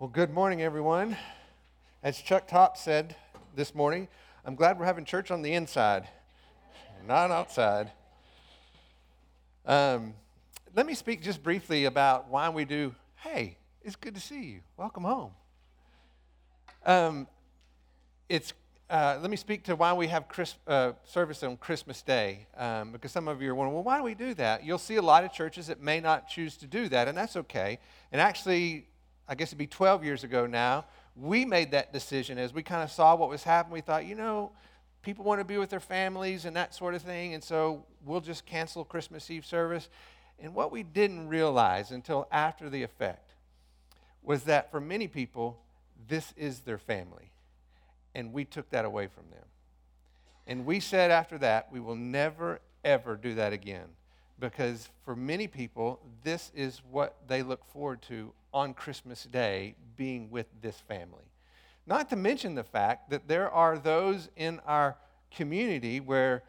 Well, good morning, everyone. As Chuck Top said this morning, I'm glad we're having church on the inside, not outside. Um, let me speak just briefly about why we do. Hey, it's good to see you. Welcome home. Um, it's uh, let me speak to why we have Chris, uh, service on Christmas Day, um, because some of you are wondering, well, why do we do that? You'll see a lot of churches that may not choose to do that, and that's okay. And actually, I guess it'd be 12 years ago now, we made that decision as we kind of saw what was happening. We thought, you know, people want to be with their families and that sort of thing, and so we'll just cancel Christmas Eve service. And what we didn't realize until after the effect was that for many people, this is their family. And we took that away from them. And we said after that, we will never, ever do that again. Because for many people, this is what they look forward to on Christmas Day being with this family. Not to mention the fact that there are those in our community where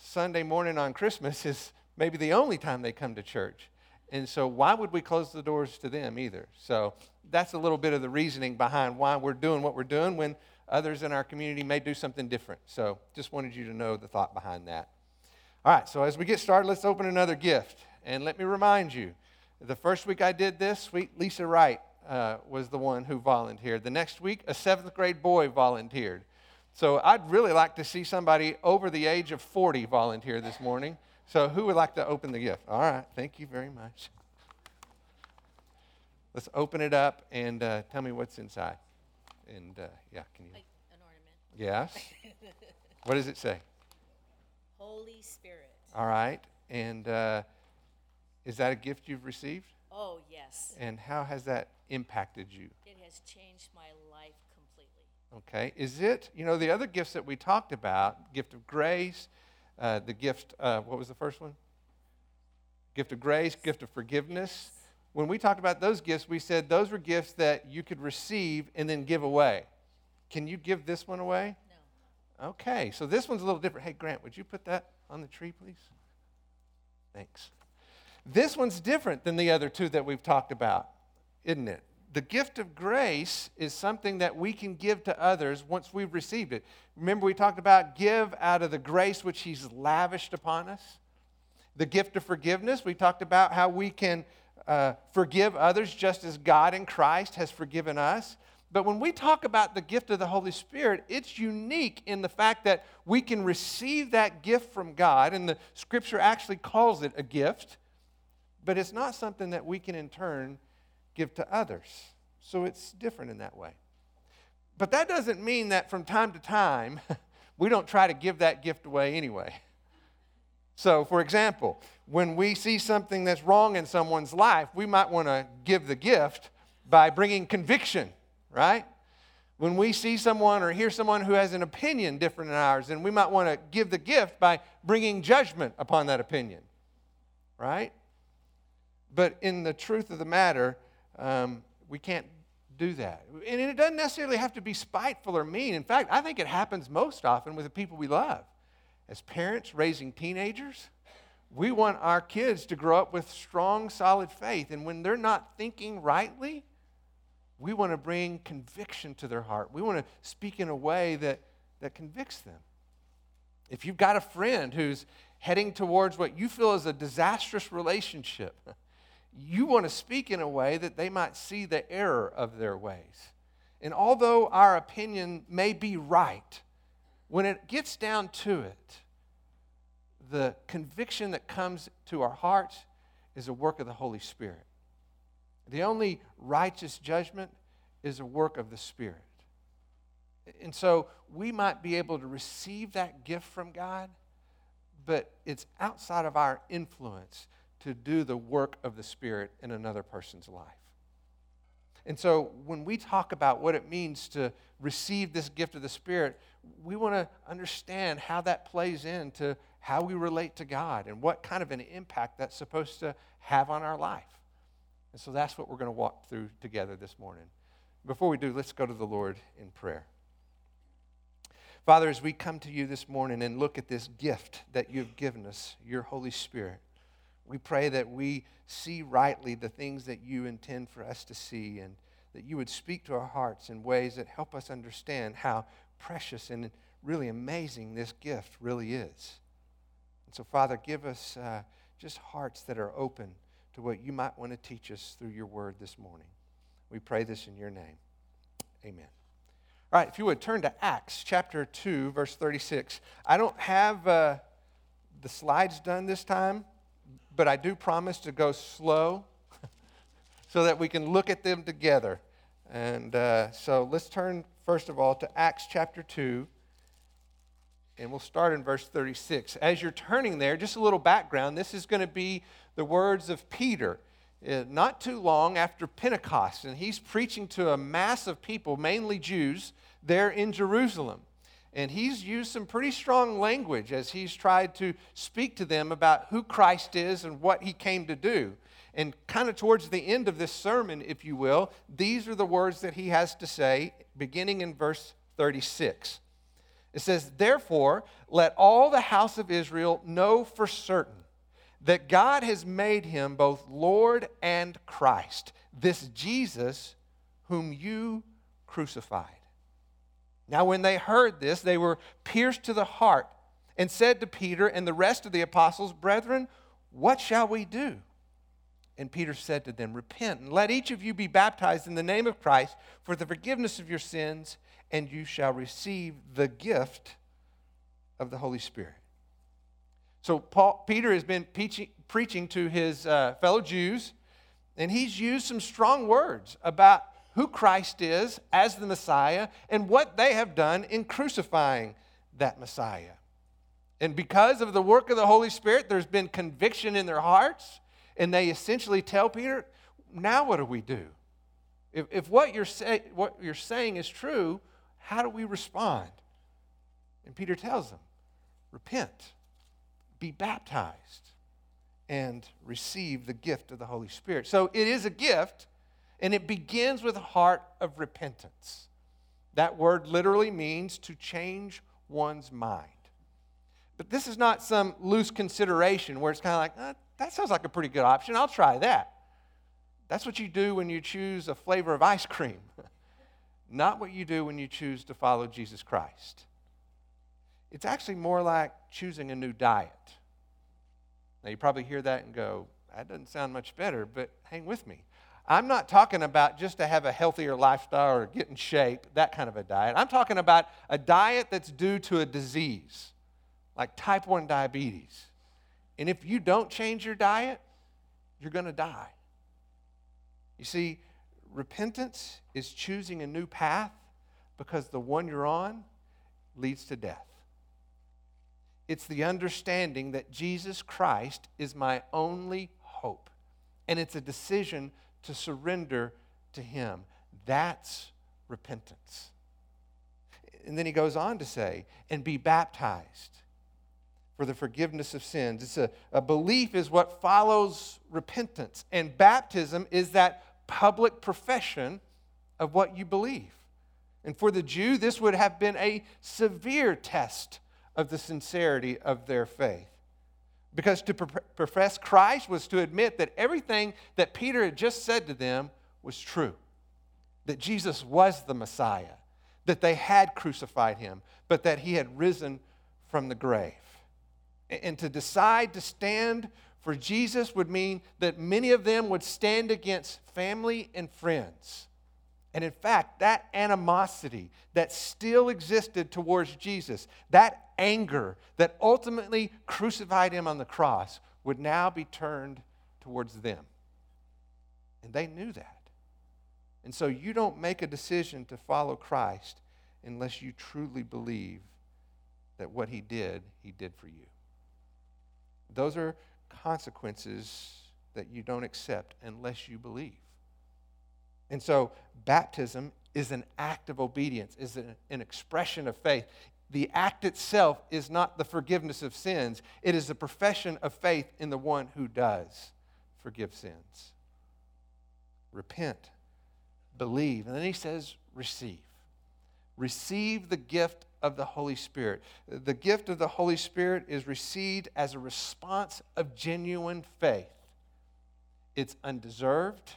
Sunday morning on Christmas is maybe the only time they come to church. And so, why would we close the doors to them either? So, that's a little bit of the reasoning behind why we're doing what we're doing when others in our community may do something different. So, just wanted you to know the thought behind that. All right, so as we get started, let's open another gift. And let me remind you the first week I did this, sweet Lisa Wright uh, was the one who volunteered. The next week, a seventh grade boy volunteered. So I'd really like to see somebody over the age of 40 volunteer this morning. So who would like to open the gift? All right, thank you very much. Let's open it up and uh, tell me what's inside. And uh, yeah, can you? Like an ornament. Yes. what does it say? Holy Spirit. All right. And uh, is that a gift you've received? Oh, yes. And how has that impacted you? It has changed my life completely. Okay. Is it, you know, the other gifts that we talked about, gift of grace, uh, the gift, uh, what was the first one? Gift of grace, gift of forgiveness. When we talked about those gifts, we said those were gifts that you could receive and then give away. Can you give this one away? Okay, so this one's a little different. Hey, Grant, would you put that on the tree, please? Thanks. This one's different than the other two that we've talked about, isn't it? The gift of grace is something that we can give to others once we've received it. Remember, we talked about give out of the grace which He's lavished upon us. The gift of forgiveness, we talked about how we can uh, forgive others just as God in Christ has forgiven us. But when we talk about the gift of the Holy Spirit, it's unique in the fact that we can receive that gift from God, and the scripture actually calls it a gift but it's not something that we can in turn give to others. So it's different in that way. But that doesn't mean that from time to time we don't try to give that gift away anyway. So, for example, when we see something that's wrong in someone's life, we might want to give the gift by bringing conviction, right? When we see someone or hear someone who has an opinion different than ours, then we might want to give the gift by bringing judgment upon that opinion, right? But in the truth of the matter, um, we can't do that. And it doesn't necessarily have to be spiteful or mean. In fact, I think it happens most often with the people we love. As parents raising teenagers, we want our kids to grow up with strong, solid faith. And when they're not thinking rightly, we want to bring conviction to their heart. We want to speak in a way that, that convicts them. If you've got a friend who's heading towards what you feel is a disastrous relationship, you want to speak in a way that they might see the error of their ways. And although our opinion may be right, when it gets down to it, the conviction that comes to our hearts is a work of the Holy Spirit. The only righteous judgment is a work of the Spirit. And so we might be able to receive that gift from God, but it's outside of our influence to do the work of the Spirit in another person's life. And so when we talk about what it means to receive this gift of the Spirit, we want to understand how that plays into how we relate to God and what kind of an impact that's supposed to have on our life. And so that's what we're going to walk through together this morning. Before we do, let's go to the Lord in prayer. Father, as we come to you this morning and look at this gift that you've given us, your Holy Spirit, we pray that we see rightly the things that you intend for us to see and that you would speak to our hearts in ways that help us understand how precious and really amazing this gift really is. And so, Father, give us uh, just hearts that are open to what you might want to teach us through your word this morning. We pray this in your name. Amen. All right, if you would turn to Acts chapter 2, verse 36. I don't have uh, the slides done this time, but I do promise to go slow so that we can look at them together. And uh, so let's turn, first of all, to Acts chapter 2, and we'll start in verse 36. As you're turning there, just a little background this is going to be the words of Peter. Uh, not too long after Pentecost, and he's preaching to a mass of people, mainly Jews, there in Jerusalem. And he's used some pretty strong language as he's tried to speak to them about who Christ is and what he came to do. And kind of towards the end of this sermon, if you will, these are the words that he has to say, beginning in verse 36. It says, Therefore, let all the house of Israel know for certain that God has made him both Lord and Christ, this Jesus whom you crucified. Now, when they heard this, they were pierced to the heart and said to Peter and the rest of the apostles, Brethren, what shall we do? And Peter said to them, Repent and let each of you be baptized in the name of Christ for the forgiveness of your sins, and you shall receive the gift of the Holy Spirit. So Paul, Peter has been preaching, to his uh, fellow Jews, and he's used some strong words about who Christ is as the Messiah and what they have done in crucifying that Messiah. And because of the work of the Holy Spirit, there's been conviction in their hearts, and they essentially tell Peter, now what do we do? If, if what, you're say, what you're saying is true, how do we respond? And Peter tells them, repent be baptized and receive the gift of the Holy Spirit. So it is a gift, and it begins with a heart of repentance. That word literally means to change one's mind. But this is not some loose consideration where it's kind of like, uh, that sounds like a pretty good option. I'll try that. That's what you do when you choose a flavor of ice cream, not what you do when you choose to follow Jesus Christ. It's actually more like choosing a new diet. Now, you probably hear that and go, that doesn't sound much better, but hang with me. I'm not talking about just to have a healthier lifestyle or get in shape, that kind of a diet. I'm talking about a diet that's due to a disease, like type 1 diabetes. And if you don't change your diet, you're going to die. You see, repentance is choosing a new path because the one you're on leads to death. It's the understanding that Jesus Christ is my only hope. And it's a decision to surrender to Him. That's repentance. And then he goes on to say, and be baptized for the forgiveness of sins. It's a, a belief is what follows repentance. And baptism is that public profession of what you believe. And for the Jew, this would have been a severe test of the sincerity of their faith. Because to profess Christ was to admit that everything that Peter had just said to them was true. That Jesus was the Messiah, that they had crucified him, but that he had risen from the grave. And to decide to stand for Jesus would mean that many of them would stand against family and friends and in fact, that animosity that still existed towards Jesus, that anger that ultimately crucified him on the cross, would now be turned towards them. And they knew that. And so you don't make a decision to follow Christ unless you truly believe that what he did, he did for you. Those are consequences that you don't accept unless you believe. And so baptism is an act of obedience, is an, expression of faith. The act itself is not the forgiveness of sins, it is a profession of faith in the one who does forgive sins. Repent, believe. And then he says, receive. Receive the gift of the Holy Spirit. The gift of the Holy Spirit is received as a response of genuine faith. It's undeserved,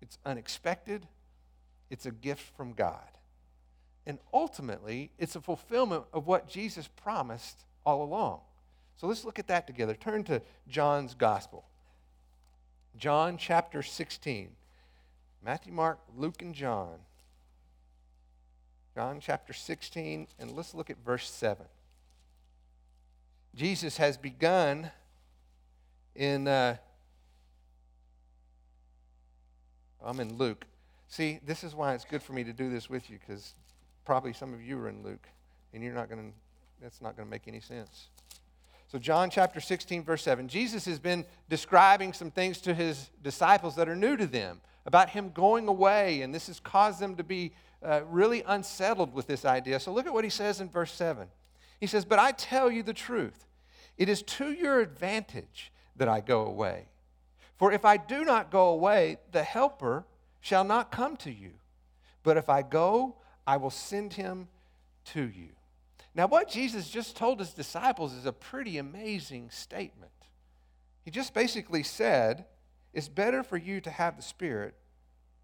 it's unexpected, it's a gift from God. And ultimately, it's a fulfillment of what Jesus promised all along. So let's look at that together. Turn to John's Gospel. John chapter 16. Matthew, Mark, Luke, and John. John chapter 16, and let's look at verse 7. Jesus has begun in, uh, I'm in Luke. See, this is why it's good for me to do this with you because probably some of you are in Luke and you're not going to, that's not going to make any sense. So, John chapter 16, verse 7, Jesus has been describing some things to his disciples that are new to them about him going away, and this has caused them to be uh, really unsettled with this idea. So, look at what he says in verse 7. He says, But I tell you the truth, it is to your advantage that I go away. For if I do not go away, the Helper shall not come to you. But if I go, I will send him to you. Now, what Jesus just told his disciples is a pretty amazing statement. He just basically said, It's better for you to have the Spirit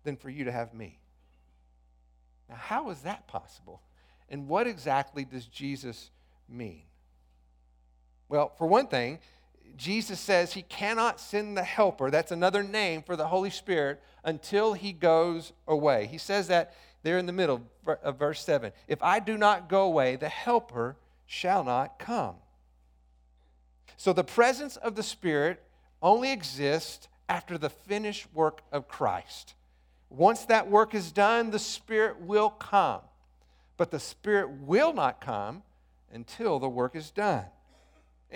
than for you to have me. Now, how is that possible? And what exactly does Jesus mean? Well, for one thing, Jesus says he cannot send the helper, that's another name for the Holy Spirit, until he goes away. He says that there in the middle of verse 7. If I do not go away, the helper shall not come. So the presence of the Spirit only exists after the finished work of Christ. Once that work is done, the Spirit will come. But the Spirit will not come until the work is done.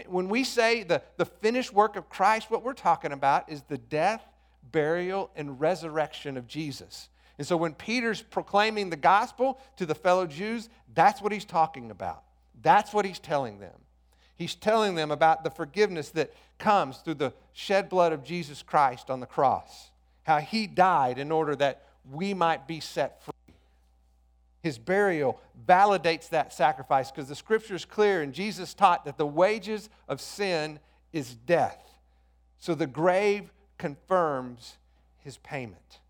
When we say the, the finished work of Christ, what we're talking about is the death, burial, and resurrection of Jesus. And so when Peter's proclaiming the gospel to the fellow Jews, that's what he's talking about. That's what he's telling them. He's telling them about the forgiveness that comes through the shed blood of Jesus Christ on the cross, how he died in order that we might be set free. His burial validates that sacrifice because the scripture is clear, and Jesus taught that the wages of sin is death. So the grave confirms his payment.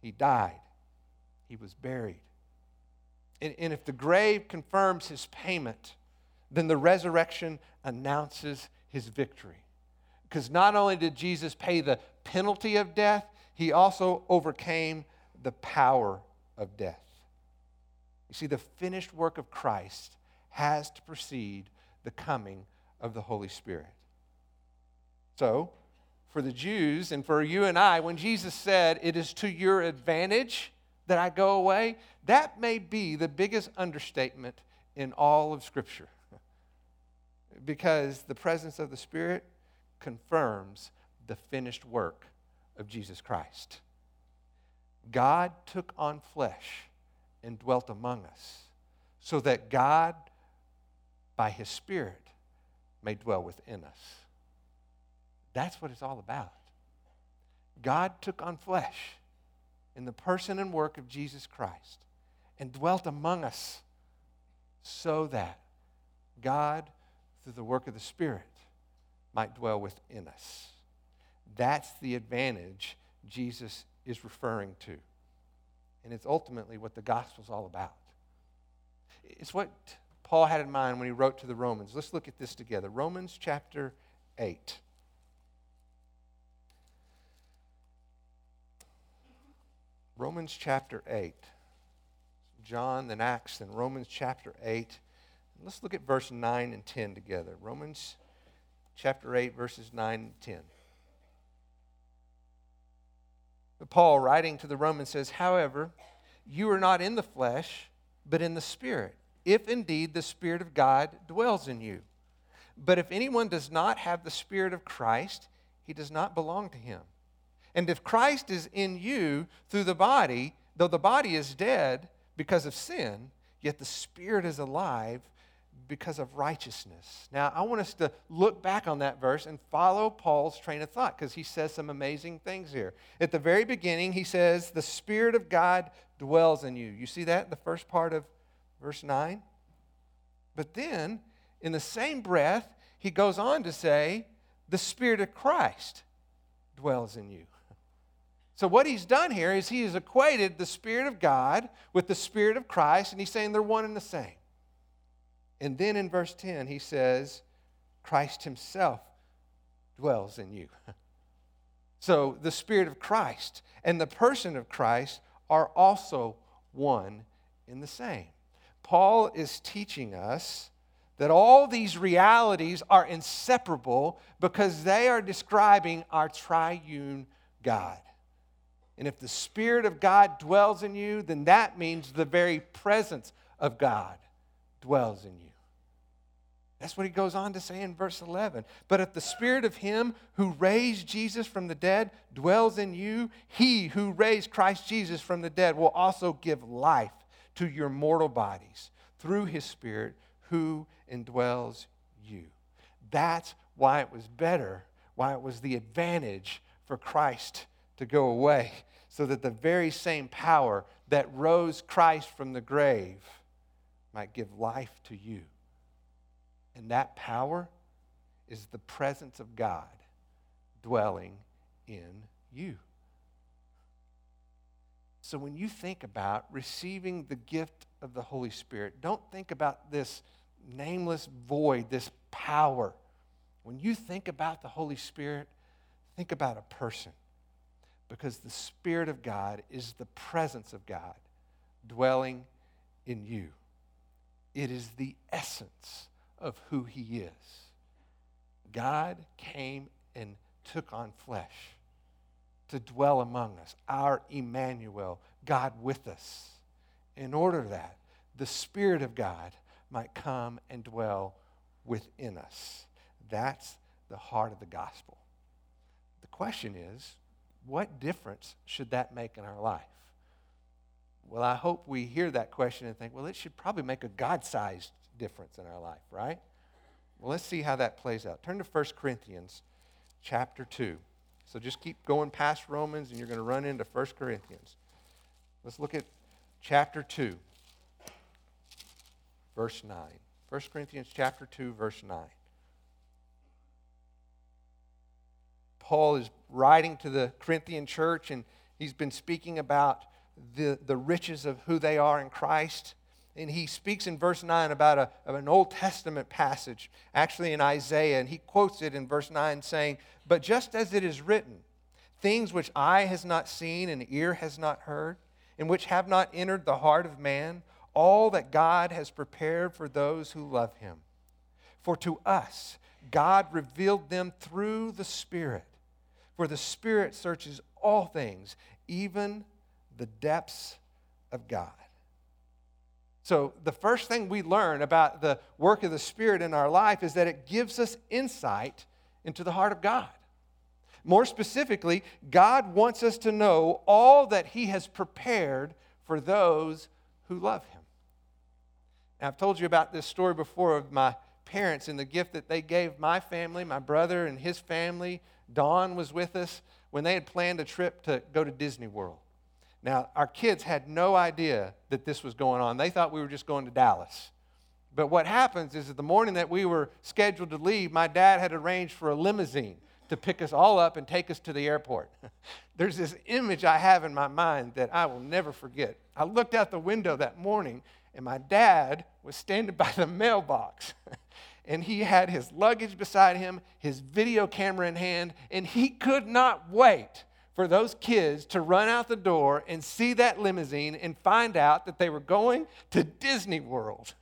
He died, he was buried. And, and if the grave confirms his payment, then the resurrection announces his victory. Because not only did Jesus pay the penalty of death, he also overcame the power of death. You see, the finished work of Christ has to precede the coming of the Holy Spirit. So, for the Jews and for you and I, when Jesus said, It is to your advantage that I go away, that may be the biggest understatement in all of Scripture. because the presence of the Spirit confirms the finished work of Jesus Christ. God took on flesh and dwelt among us so that God, by His Spirit, may dwell within us. That's what it's all about. God took on flesh in the person and work of Jesus Christ and dwelt among us so that God, through the work of the Spirit, might dwell within us. That's the advantage Jesus is referring to. And it's ultimately what the gospel's all about. It's what Paul had in mind when he wrote to the Romans. Let's look at this together. Romans chapter 8. Romans chapter 8. John, then Acts, then Romans chapter 8. Let's look at verse 9 and 10 together. Romans chapter 8, verses 9 and 10. But Paul, writing to the Romans, says, However, you are not in the flesh, but in the Spirit, if indeed the Spirit of God dwells in you. But if anyone does not have the Spirit of Christ, he does not belong to him. And if Christ is in you through the body, though the body is dead because of sin, yet the spirit is alive because of righteousness. Now, I want us to look back on that verse and follow Paul's train of thought because he says some amazing things here. At the very beginning, he says, The Spirit of God dwells in you. You see that in the first part of verse 9? But then, in the same breath, he goes on to say, The Spirit of Christ dwells in you. So, what he's done here is he has equated the Spirit of God with the Spirit of Christ, and he's saying they're one and the same. And then in verse 10, he says, Christ himself dwells in you. So, the Spirit of Christ and the person of Christ are also one in the same. Paul is teaching us that all these realities are inseparable because they are describing our triune God. And if the Spirit of God dwells in you, then that means the very presence of God dwells in you. That's what he goes on to say in verse 11. But if the Spirit of Him who raised Jesus from the dead dwells in you, He who raised Christ Jesus from the dead will also give life to your mortal bodies through His Spirit who indwells you. That's why it was better, why it was the advantage for Christ to go away, so that the very same power that rose Christ from the grave might give life to you. And that power is the presence of God dwelling in you. So when you think about receiving the gift of the Holy Spirit, don't think about this nameless void, this power. When you think about the Holy Spirit, think about a person. Because the Spirit of God is the presence of God dwelling in you. It is the essence of who He is. God came and took on flesh to dwell among us, our Emmanuel, God with us, in order that the Spirit of God might come and dwell within us. That's the heart of the gospel. The question is, what difference should that make in our life? Well, I hope we hear that question and think, well, it should probably make a God sized difference in our life, right? Well, let's see how that plays out. Turn to 1 Corinthians chapter 2. So just keep going past Romans and you're going to run into 1 Corinthians. Let's look at chapter 2, verse 9. 1 Corinthians chapter 2, verse 9. Paul is writing to the Corinthian church and he's been speaking about the, the riches of who they are in Christ. And he speaks in verse 9 about a, an Old Testament passage, actually in Isaiah, and he quotes it in verse 9 saying, But just as it is written, things which eye has not seen and ear has not heard, and which have not entered the heart of man, all that God has prepared for those who love him. For to us, God revealed them through the Spirit. For the Spirit searches all things, even the depths of God. So, the first thing we learn about the work of the Spirit in our life is that it gives us insight into the heart of God. More specifically, God wants us to know all that He has prepared for those who love Him. And I've told you about this story before of my parents and the gift that they gave my family, my brother and his family. Don was with us when they had planned a trip to go to Disney World. Now, our kids had no idea that this was going on. They thought we were just going to Dallas. But what happens is that the morning that we were scheduled to leave, my dad had arranged for a limousine to pick us all up and take us to the airport. There's this image I have in my mind that I will never forget. I looked out the window that morning, and my dad was standing by the mailbox. and he had his luggage beside him, his video camera in hand, and he could not wait for those kids to run out the door and see that limousine and find out that they were going to Disney World.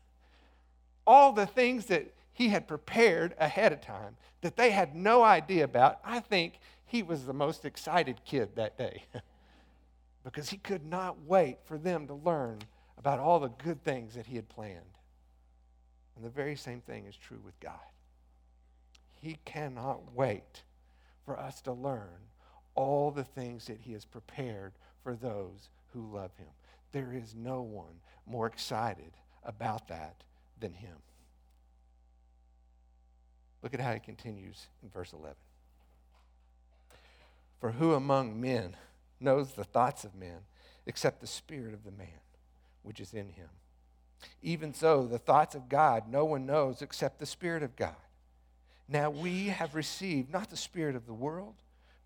All the things that he had prepared ahead of time that they had no idea about. I think he was the most excited kid that day because he could not wait for them to learn about all the good things that he had planned. And the very same thing is true with God. He cannot wait for us to learn all the things that he has prepared for those who love him. There is no one more excited about that than him. Look at how he continues in verse 11. For who among men knows the thoughts of men except the spirit of the man which is in him? Even so, the thoughts of God no one knows except the Spirit of God. Now we have received not the Spirit of the world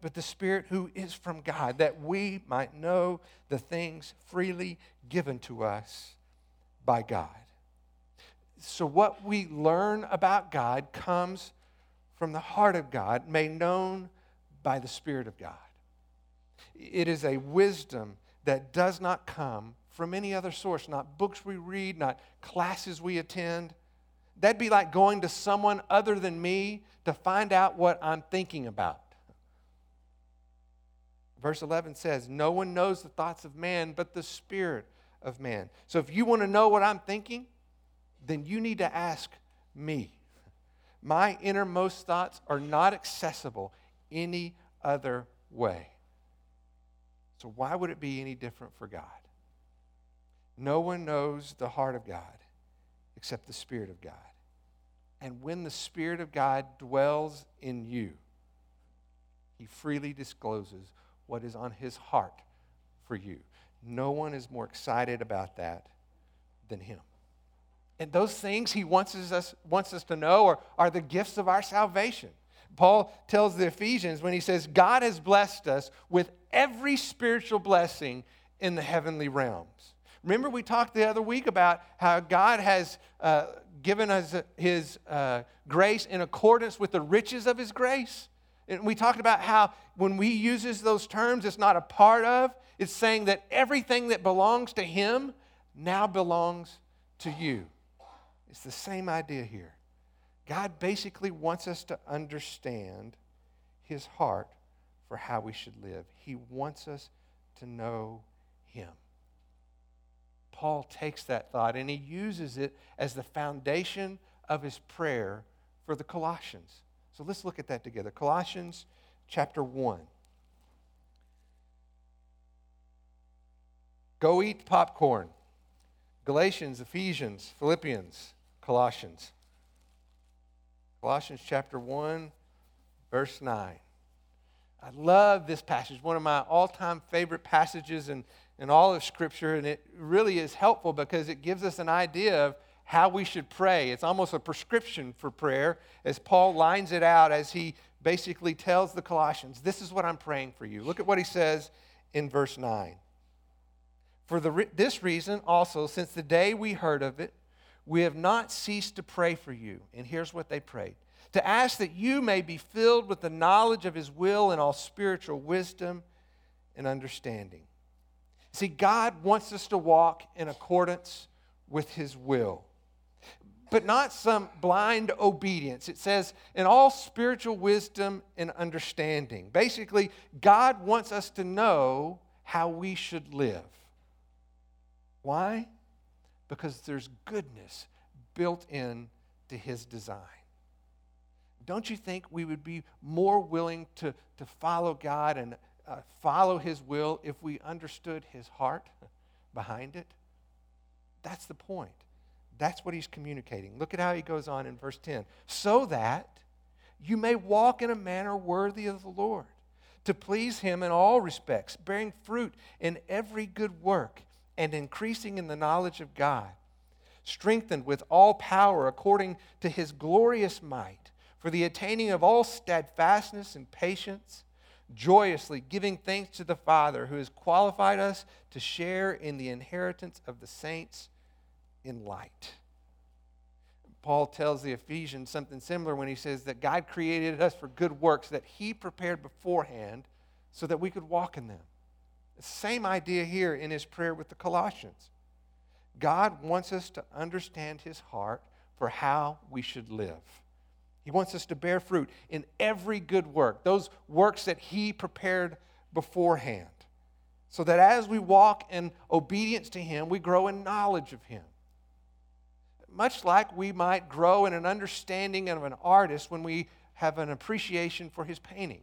but the Spirit who is from God, that we might know the things freely given to us by God. So, what we learn about God comes from the heart of God, made known by the Spirit of God. It is a wisdom that does not come from any other source, not books we read, not classes we attend. That'd be like going to someone other than me to find out what I'm thinking about. Verse 11 says, No one knows the thoughts of man but the Spirit of man. So if you want to know what I'm thinking, then you need to ask me. My innermost thoughts are not accessible any other way. So, why would it be any different for God? No one knows the heart of God except the Spirit of God. And when the Spirit of God dwells in you, He freely discloses what is on His heart for you. No one is more excited about that than Him. And those things he wants us, wants us to know are, are the gifts of our salvation. Paul tells the Ephesians when he says, God has blessed us with every spiritual blessing in the heavenly realms. Remember, we talked the other week about how God has uh, given us his uh, grace in accordance with the riches of his grace? And we talked about how when we uses those terms, it's not a part of, it's saying that everything that belongs to him now belongs to you. It's the same idea here. God basically wants us to understand his heart for how we should live. He wants us to know him. Paul takes that thought and he uses it as the foundation of his prayer for the Colossians. So let's look at that together. Colossians chapter 1. Go eat popcorn. Galatians, Ephesians, Philippians, Colossians. Colossians chapter 1, verse 9. I love this passage, one of my all time favorite passages in, in all of Scripture, and it really is helpful because it gives us an idea of how we should pray. It's almost a prescription for prayer as Paul lines it out as he basically tells the Colossians, This is what I'm praying for you. Look at what he says in verse 9. For the, this reason also, since the day we heard of it, we have not ceased to pray for you. And here's what they prayed to ask that you may be filled with the knowledge of his will and all spiritual wisdom and understanding. See, God wants us to walk in accordance with his will, but not some blind obedience. It says, in all spiritual wisdom and understanding. Basically, God wants us to know how we should live. Why? because there's goodness built in to his design. Don't you think we would be more willing to, to follow God and uh, follow his will if we understood his heart behind it? That's the point. That's what he's communicating. Look at how he goes on in verse 10. So that you may walk in a manner worthy of the Lord, to please him in all respects, bearing fruit in every good work and increasing in the knowledge of God, strengthened with all power according to his glorious might, for the attaining of all steadfastness and patience, joyously giving thanks to the Father who has qualified us to share in the inheritance of the saints in light. Paul tells the Ephesians something similar when he says that God created us for good works that he prepared beforehand so that we could walk in them. Same idea here in his prayer with the Colossians. God wants us to understand his heart for how we should live. He wants us to bear fruit in every good work, those works that he prepared beforehand, so that as we walk in obedience to him, we grow in knowledge of him. Much like we might grow in an understanding of an artist when we have an appreciation for his painting.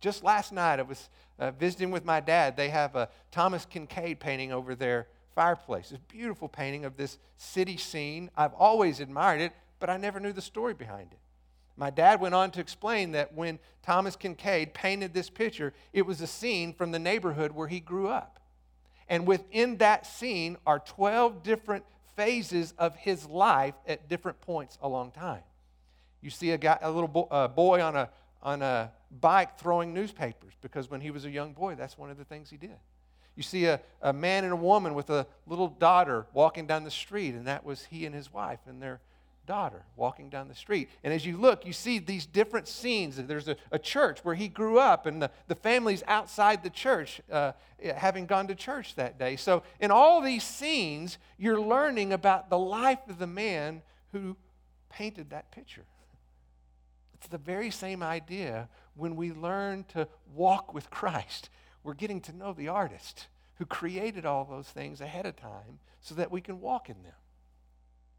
Just last night, I was uh, visiting with my dad. They have a Thomas Kinkade painting over their fireplace. It's a beautiful painting of this city scene. I've always admired it, but I never knew the story behind it. My dad went on to explain that when Thomas Kinkade painted this picture, it was a scene from the neighborhood where he grew up. And within that scene are 12 different phases of his life at different points along time. You see a, guy, a little bo- boy on a on a bike throwing newspapers because when he was a young boy, that's one of the things he did. You see a, a man and a woman with a little daughter walking down the street, and that was he and his wife and their daughter walking down the street. And as you look, you see these different scenes. There's a, a church where he grew up, and the, the family's outside the church, uh, having gone to church that day. So, in all these scenes, you're learning about the life of the man who painted that picture. It's the very same idea when we learn to walk with Christ we're getting to know the artist who created all those things ahead of time so that we can walk in them.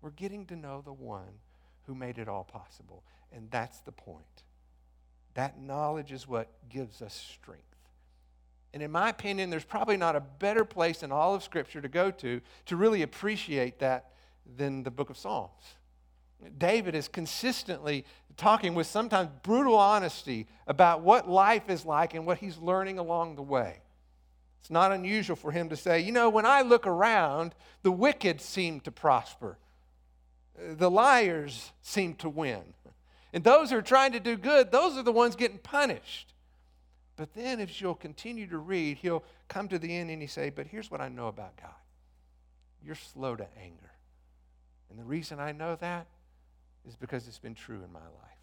We're getting to know the one who made it all possible. And that's the point. That knowledge is what gives us strength. And in my opinion, there's probably not a better place in all of Scripture to go to to really appreciate that than the book of Psalms. David is consistently talking with sometimes brutal honesty about what life is like and what he's learning along the way. It's not unusual for him to say, You know, when I look around, the wicked seem to prosper, the liars seem to win. And those who are trying to do good, those are the ones getting punished. But then, if you'll continue to read, he'll come to the end and he say, But here's what I know about God you're slow to anger. And the reason I know that is because it's been true in my life.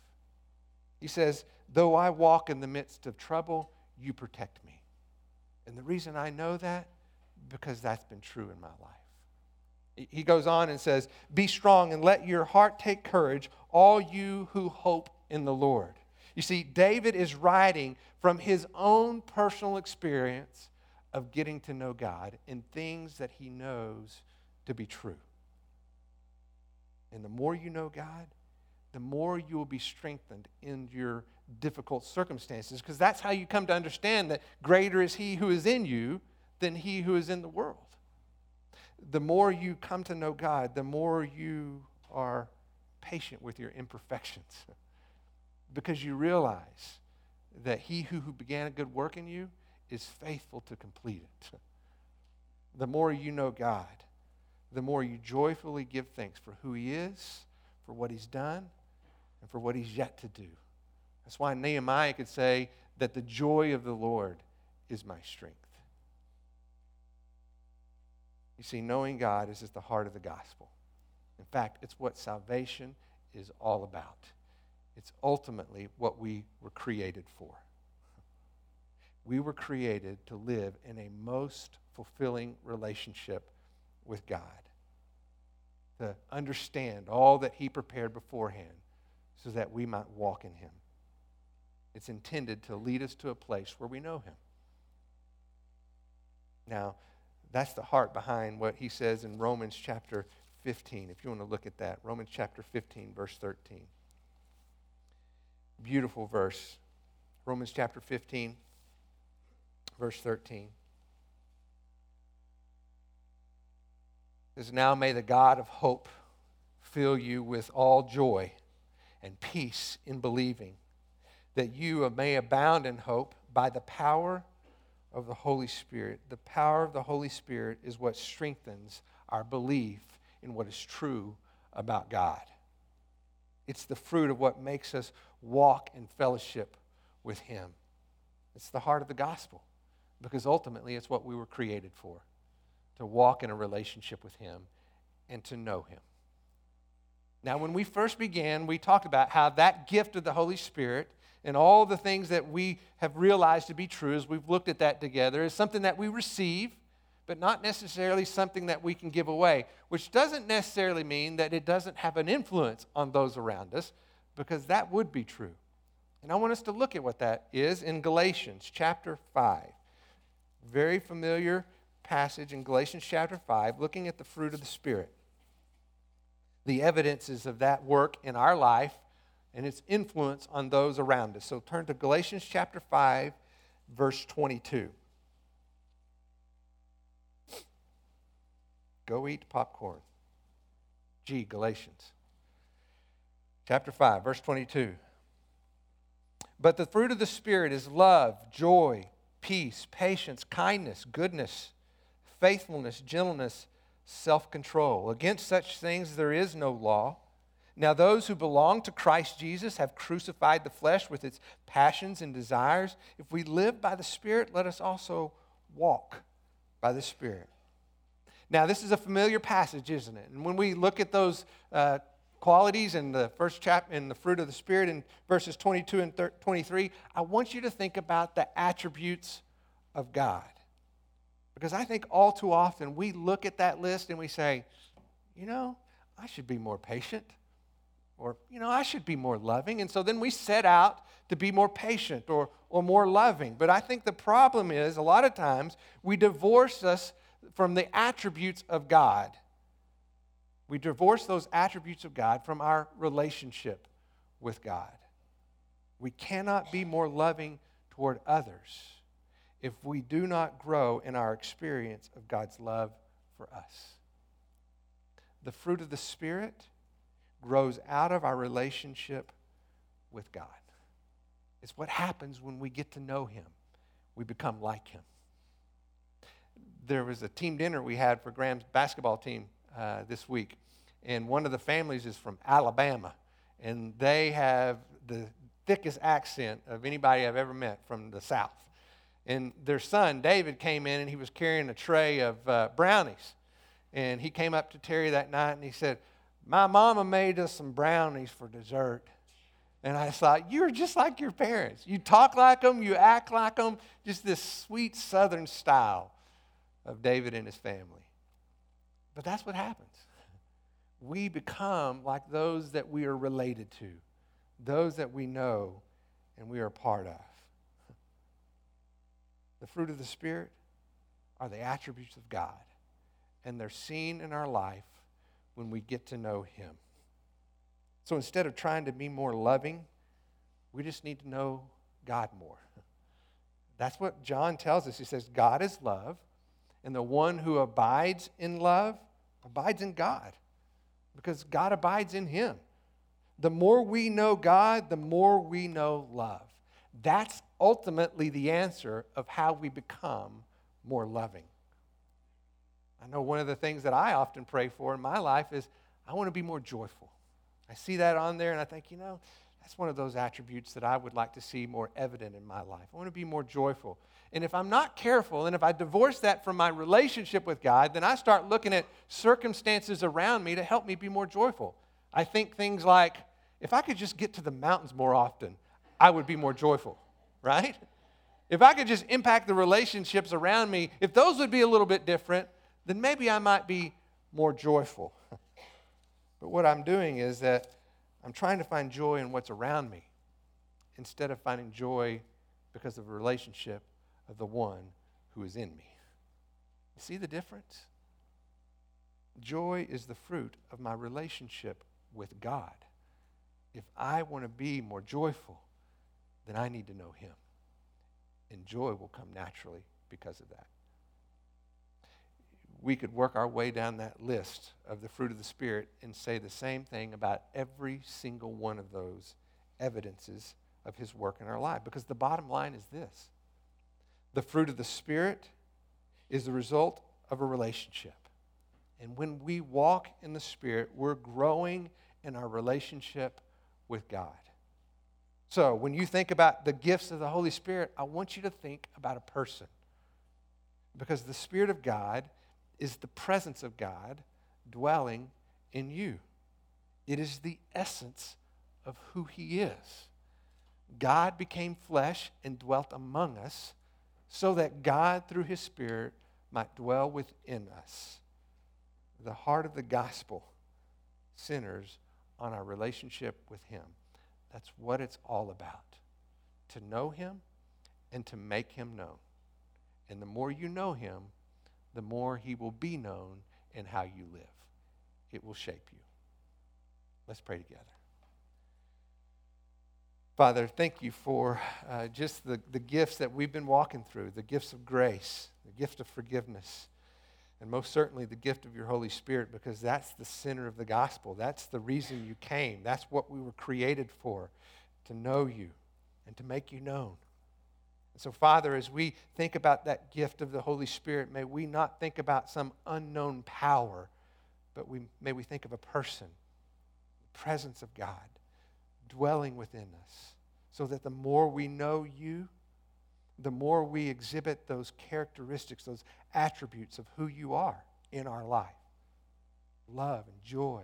He says, Though I walk in the midst of trouble, you protect me. And the reason I know that, because that's been true in my life. He goes on and says, Be strong and let your heart take courage, all you who hope in the Lord. You see, David is writing from his own personal experience of getting to know God and things that he knows to be true. And the more you know God, the more you will be strengthened in your difficult circumstances, because that's how you come to understand that greater is He who is in you than He who is in the world. The more you come to know God, the more you are patient with your imperfections, because you realize that He who began a good work in you is faithful to complete it. The more you know God, the more you joyfully give thanks for who He is, for what He's done, and for what He's yet to do. That's why Nehemiah could say that the joy of the Lord is my strength. You see, knowing God is at the heart of the gospel. In fact, it's what salvation is all about. It's ultimately what we were created for. We were created to live in a most fulfilling relationship with God to understand all that He prepared beforehand so that we might walk in Him. It's intended to lead us to a place where we know Him. Now, that's the heart behind what He says in Romans chapter 15. If you want to look at that, Romans chapter 15, verse 13. Beautiful verse. Romans chapter 15, verse 13. is now may the God of hope fill you with all joy and peace in believing, that you may abound in hope by the power of the Holy Spirit. The power of the Holy Spirit is what strengthens our belief in what is true about God. It's the fruit of what makes us walk in fellowship with Him. It's the heart of the gospel because ultimately it's what we were created for to walk in a relationship with Him and to know Him. Now, when we first began, we talked about how that gift of the Holy Spirit and all the things that we have realized to be true as we've looked at that together is something that we receive, but not necessarily something that we can give away, which doesn't necessarily mean that it doesn't have an influence on those around us, because that would be true. And I want us to look at what that is in Galatians chapter 5. Very familiar passage in Galatians chapter 5, looking at the fruit of the Spirit. The evidences of that work in our life and its influence on those around us. So turn to Galatians chapter 5, verse 22. Go eat popcorn. G, Galatians. Chapter 5, verse 22. But the fruit of the Spirit is love, joy, peace, patience, kindness, goodness faithfulness, gentleness, self control. Against such things there is no law. Now, those who belong to Christ Jesus have crucified the flesh with its passions and desires. If we live by the Spirit, let us also walk by the Spirit. Now, this is a familiar passage, isn't it? And when we look at those uh, qualities in the first chapter in the fruit of the Spirit in verses 22 and 23, I want you to think about the attributes of God. Because I think all too often we look at that list and we say, you know, I should be more patient. Or, you know, I should be more loving. And so then we set out to be more patient or, or more loving. But I think the problem is a lot of times we divorce us from the attributes of God. We divorce those attributes of God from our relationship with God. We cannot be more loving toward others if we do not grow in our experience of God's love for us. The fruit of the Spirit grows out of our relationship with God. It's what happens when we get to know Him. We become like Him. There was a team dinner we had for Graham's basketball team uh, this week, and one of the families is from Alabama, and they have the thickest accent of anybody I've ever met from the South. And their son, David, came in and he was carrying a tray of uh, brownies. And he came up to Terry that night and he said, My mama made us some brownies for dessert. And I thought, You're just like your parents. You talk like them, you act like them, just this sweet southern style of David and his family. But that's what happens. We become like those that we are related to, those that we know and we are part of. The fruit of the Spirit are the attributes of God, and they're seen in our life when we get to know Him. So instead of trying to be more loving, we just need to know God more. That's what John tells us. He says, God is love, and the one who abides in love abides in God because God abides in him. The more we know God, the more we know love. That's ultimately the answer of how we become more loving. I know one of the things that I often pray for in my life is I want to be more joyful. I see that on there and I think, you know, that's one of those attributes that I would like to see more evident in my life. I want to be more joyful. And if I'm not careful and if I divorce that from my relationship with God, then I start looking at circumstances around me to help me be more joyful. I think things like, if I could just get to the mountains more often, I would be more joyful, right? If I could just impact the relationships around me, if those would be a little bit different, then maybe I might be more joyful. but what I'm doing is that I'm trying to find joy in what's around me instead of finding joy because of a relationship of the one who is in me. You see the difference? Joy is the fruit of my relationship with God. If I want to be more joyful, then I need to know Him. And joy will come naturally because of that. We could work our way down that list of the fruit of the Spirit and say the same thing about every single one of those evidences of His work in our life. Because the bottom line is this the fruit of the Spirit is the result of a relationship. And when we walk in the Spirit, we're growing in our relationship with God. So, when you think about the gifts of the Holy Spirit, I want you to think about a person. Because the Spirit of God is the presence of God dwelling in you, it is the essence of who He is. God became flesh and dwelt among us so that God, through His Spirit, might dwell within us. The heart of the gospel centers on our relationship with Him. That's what it's all about to know Him and to make Him known. And the more you know Him, the more He will be known in how you live. It will shape you. Let's pray together. Father, thank you for uh, just the, the gifts that we've been walking through the gifts of grace, the gift of forgiveness, and most certainly the gift of your Holy Spirit, because that's the center of the gospel. That's the reason you came. That's what we were created for to know you and to make you known. So, Father, as we think about that gift of the Holy Spirit, may we not think about some unknown power, but we, may we think of a person, the presence of God dwelling within us, so that the more we know you, the more we exhibit those characteristics, those attributes of who you are in our life love and joy,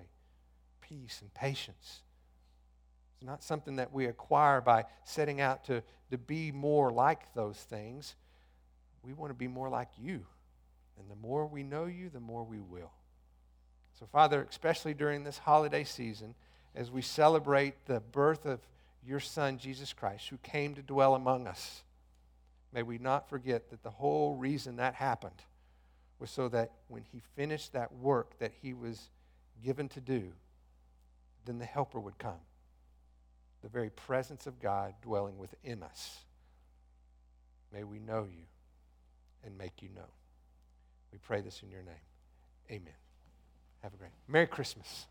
peace and patience. It's not something that we acquire by setting out to, to be more like those things. We want to be more like you. And the more we know you, the more we will. So, Father, especially during this holiday season, as we celebrate the birth of your Son, Jesus Christ, who came to dwell among us, may we not forget that the whole reason that happened was so that when he finished that work that he was given to do, then the Helper would come. The very presence of God dwelling within us. May we know you and make you know. We pray this in your name. Amen. Have a great Merry Christmas.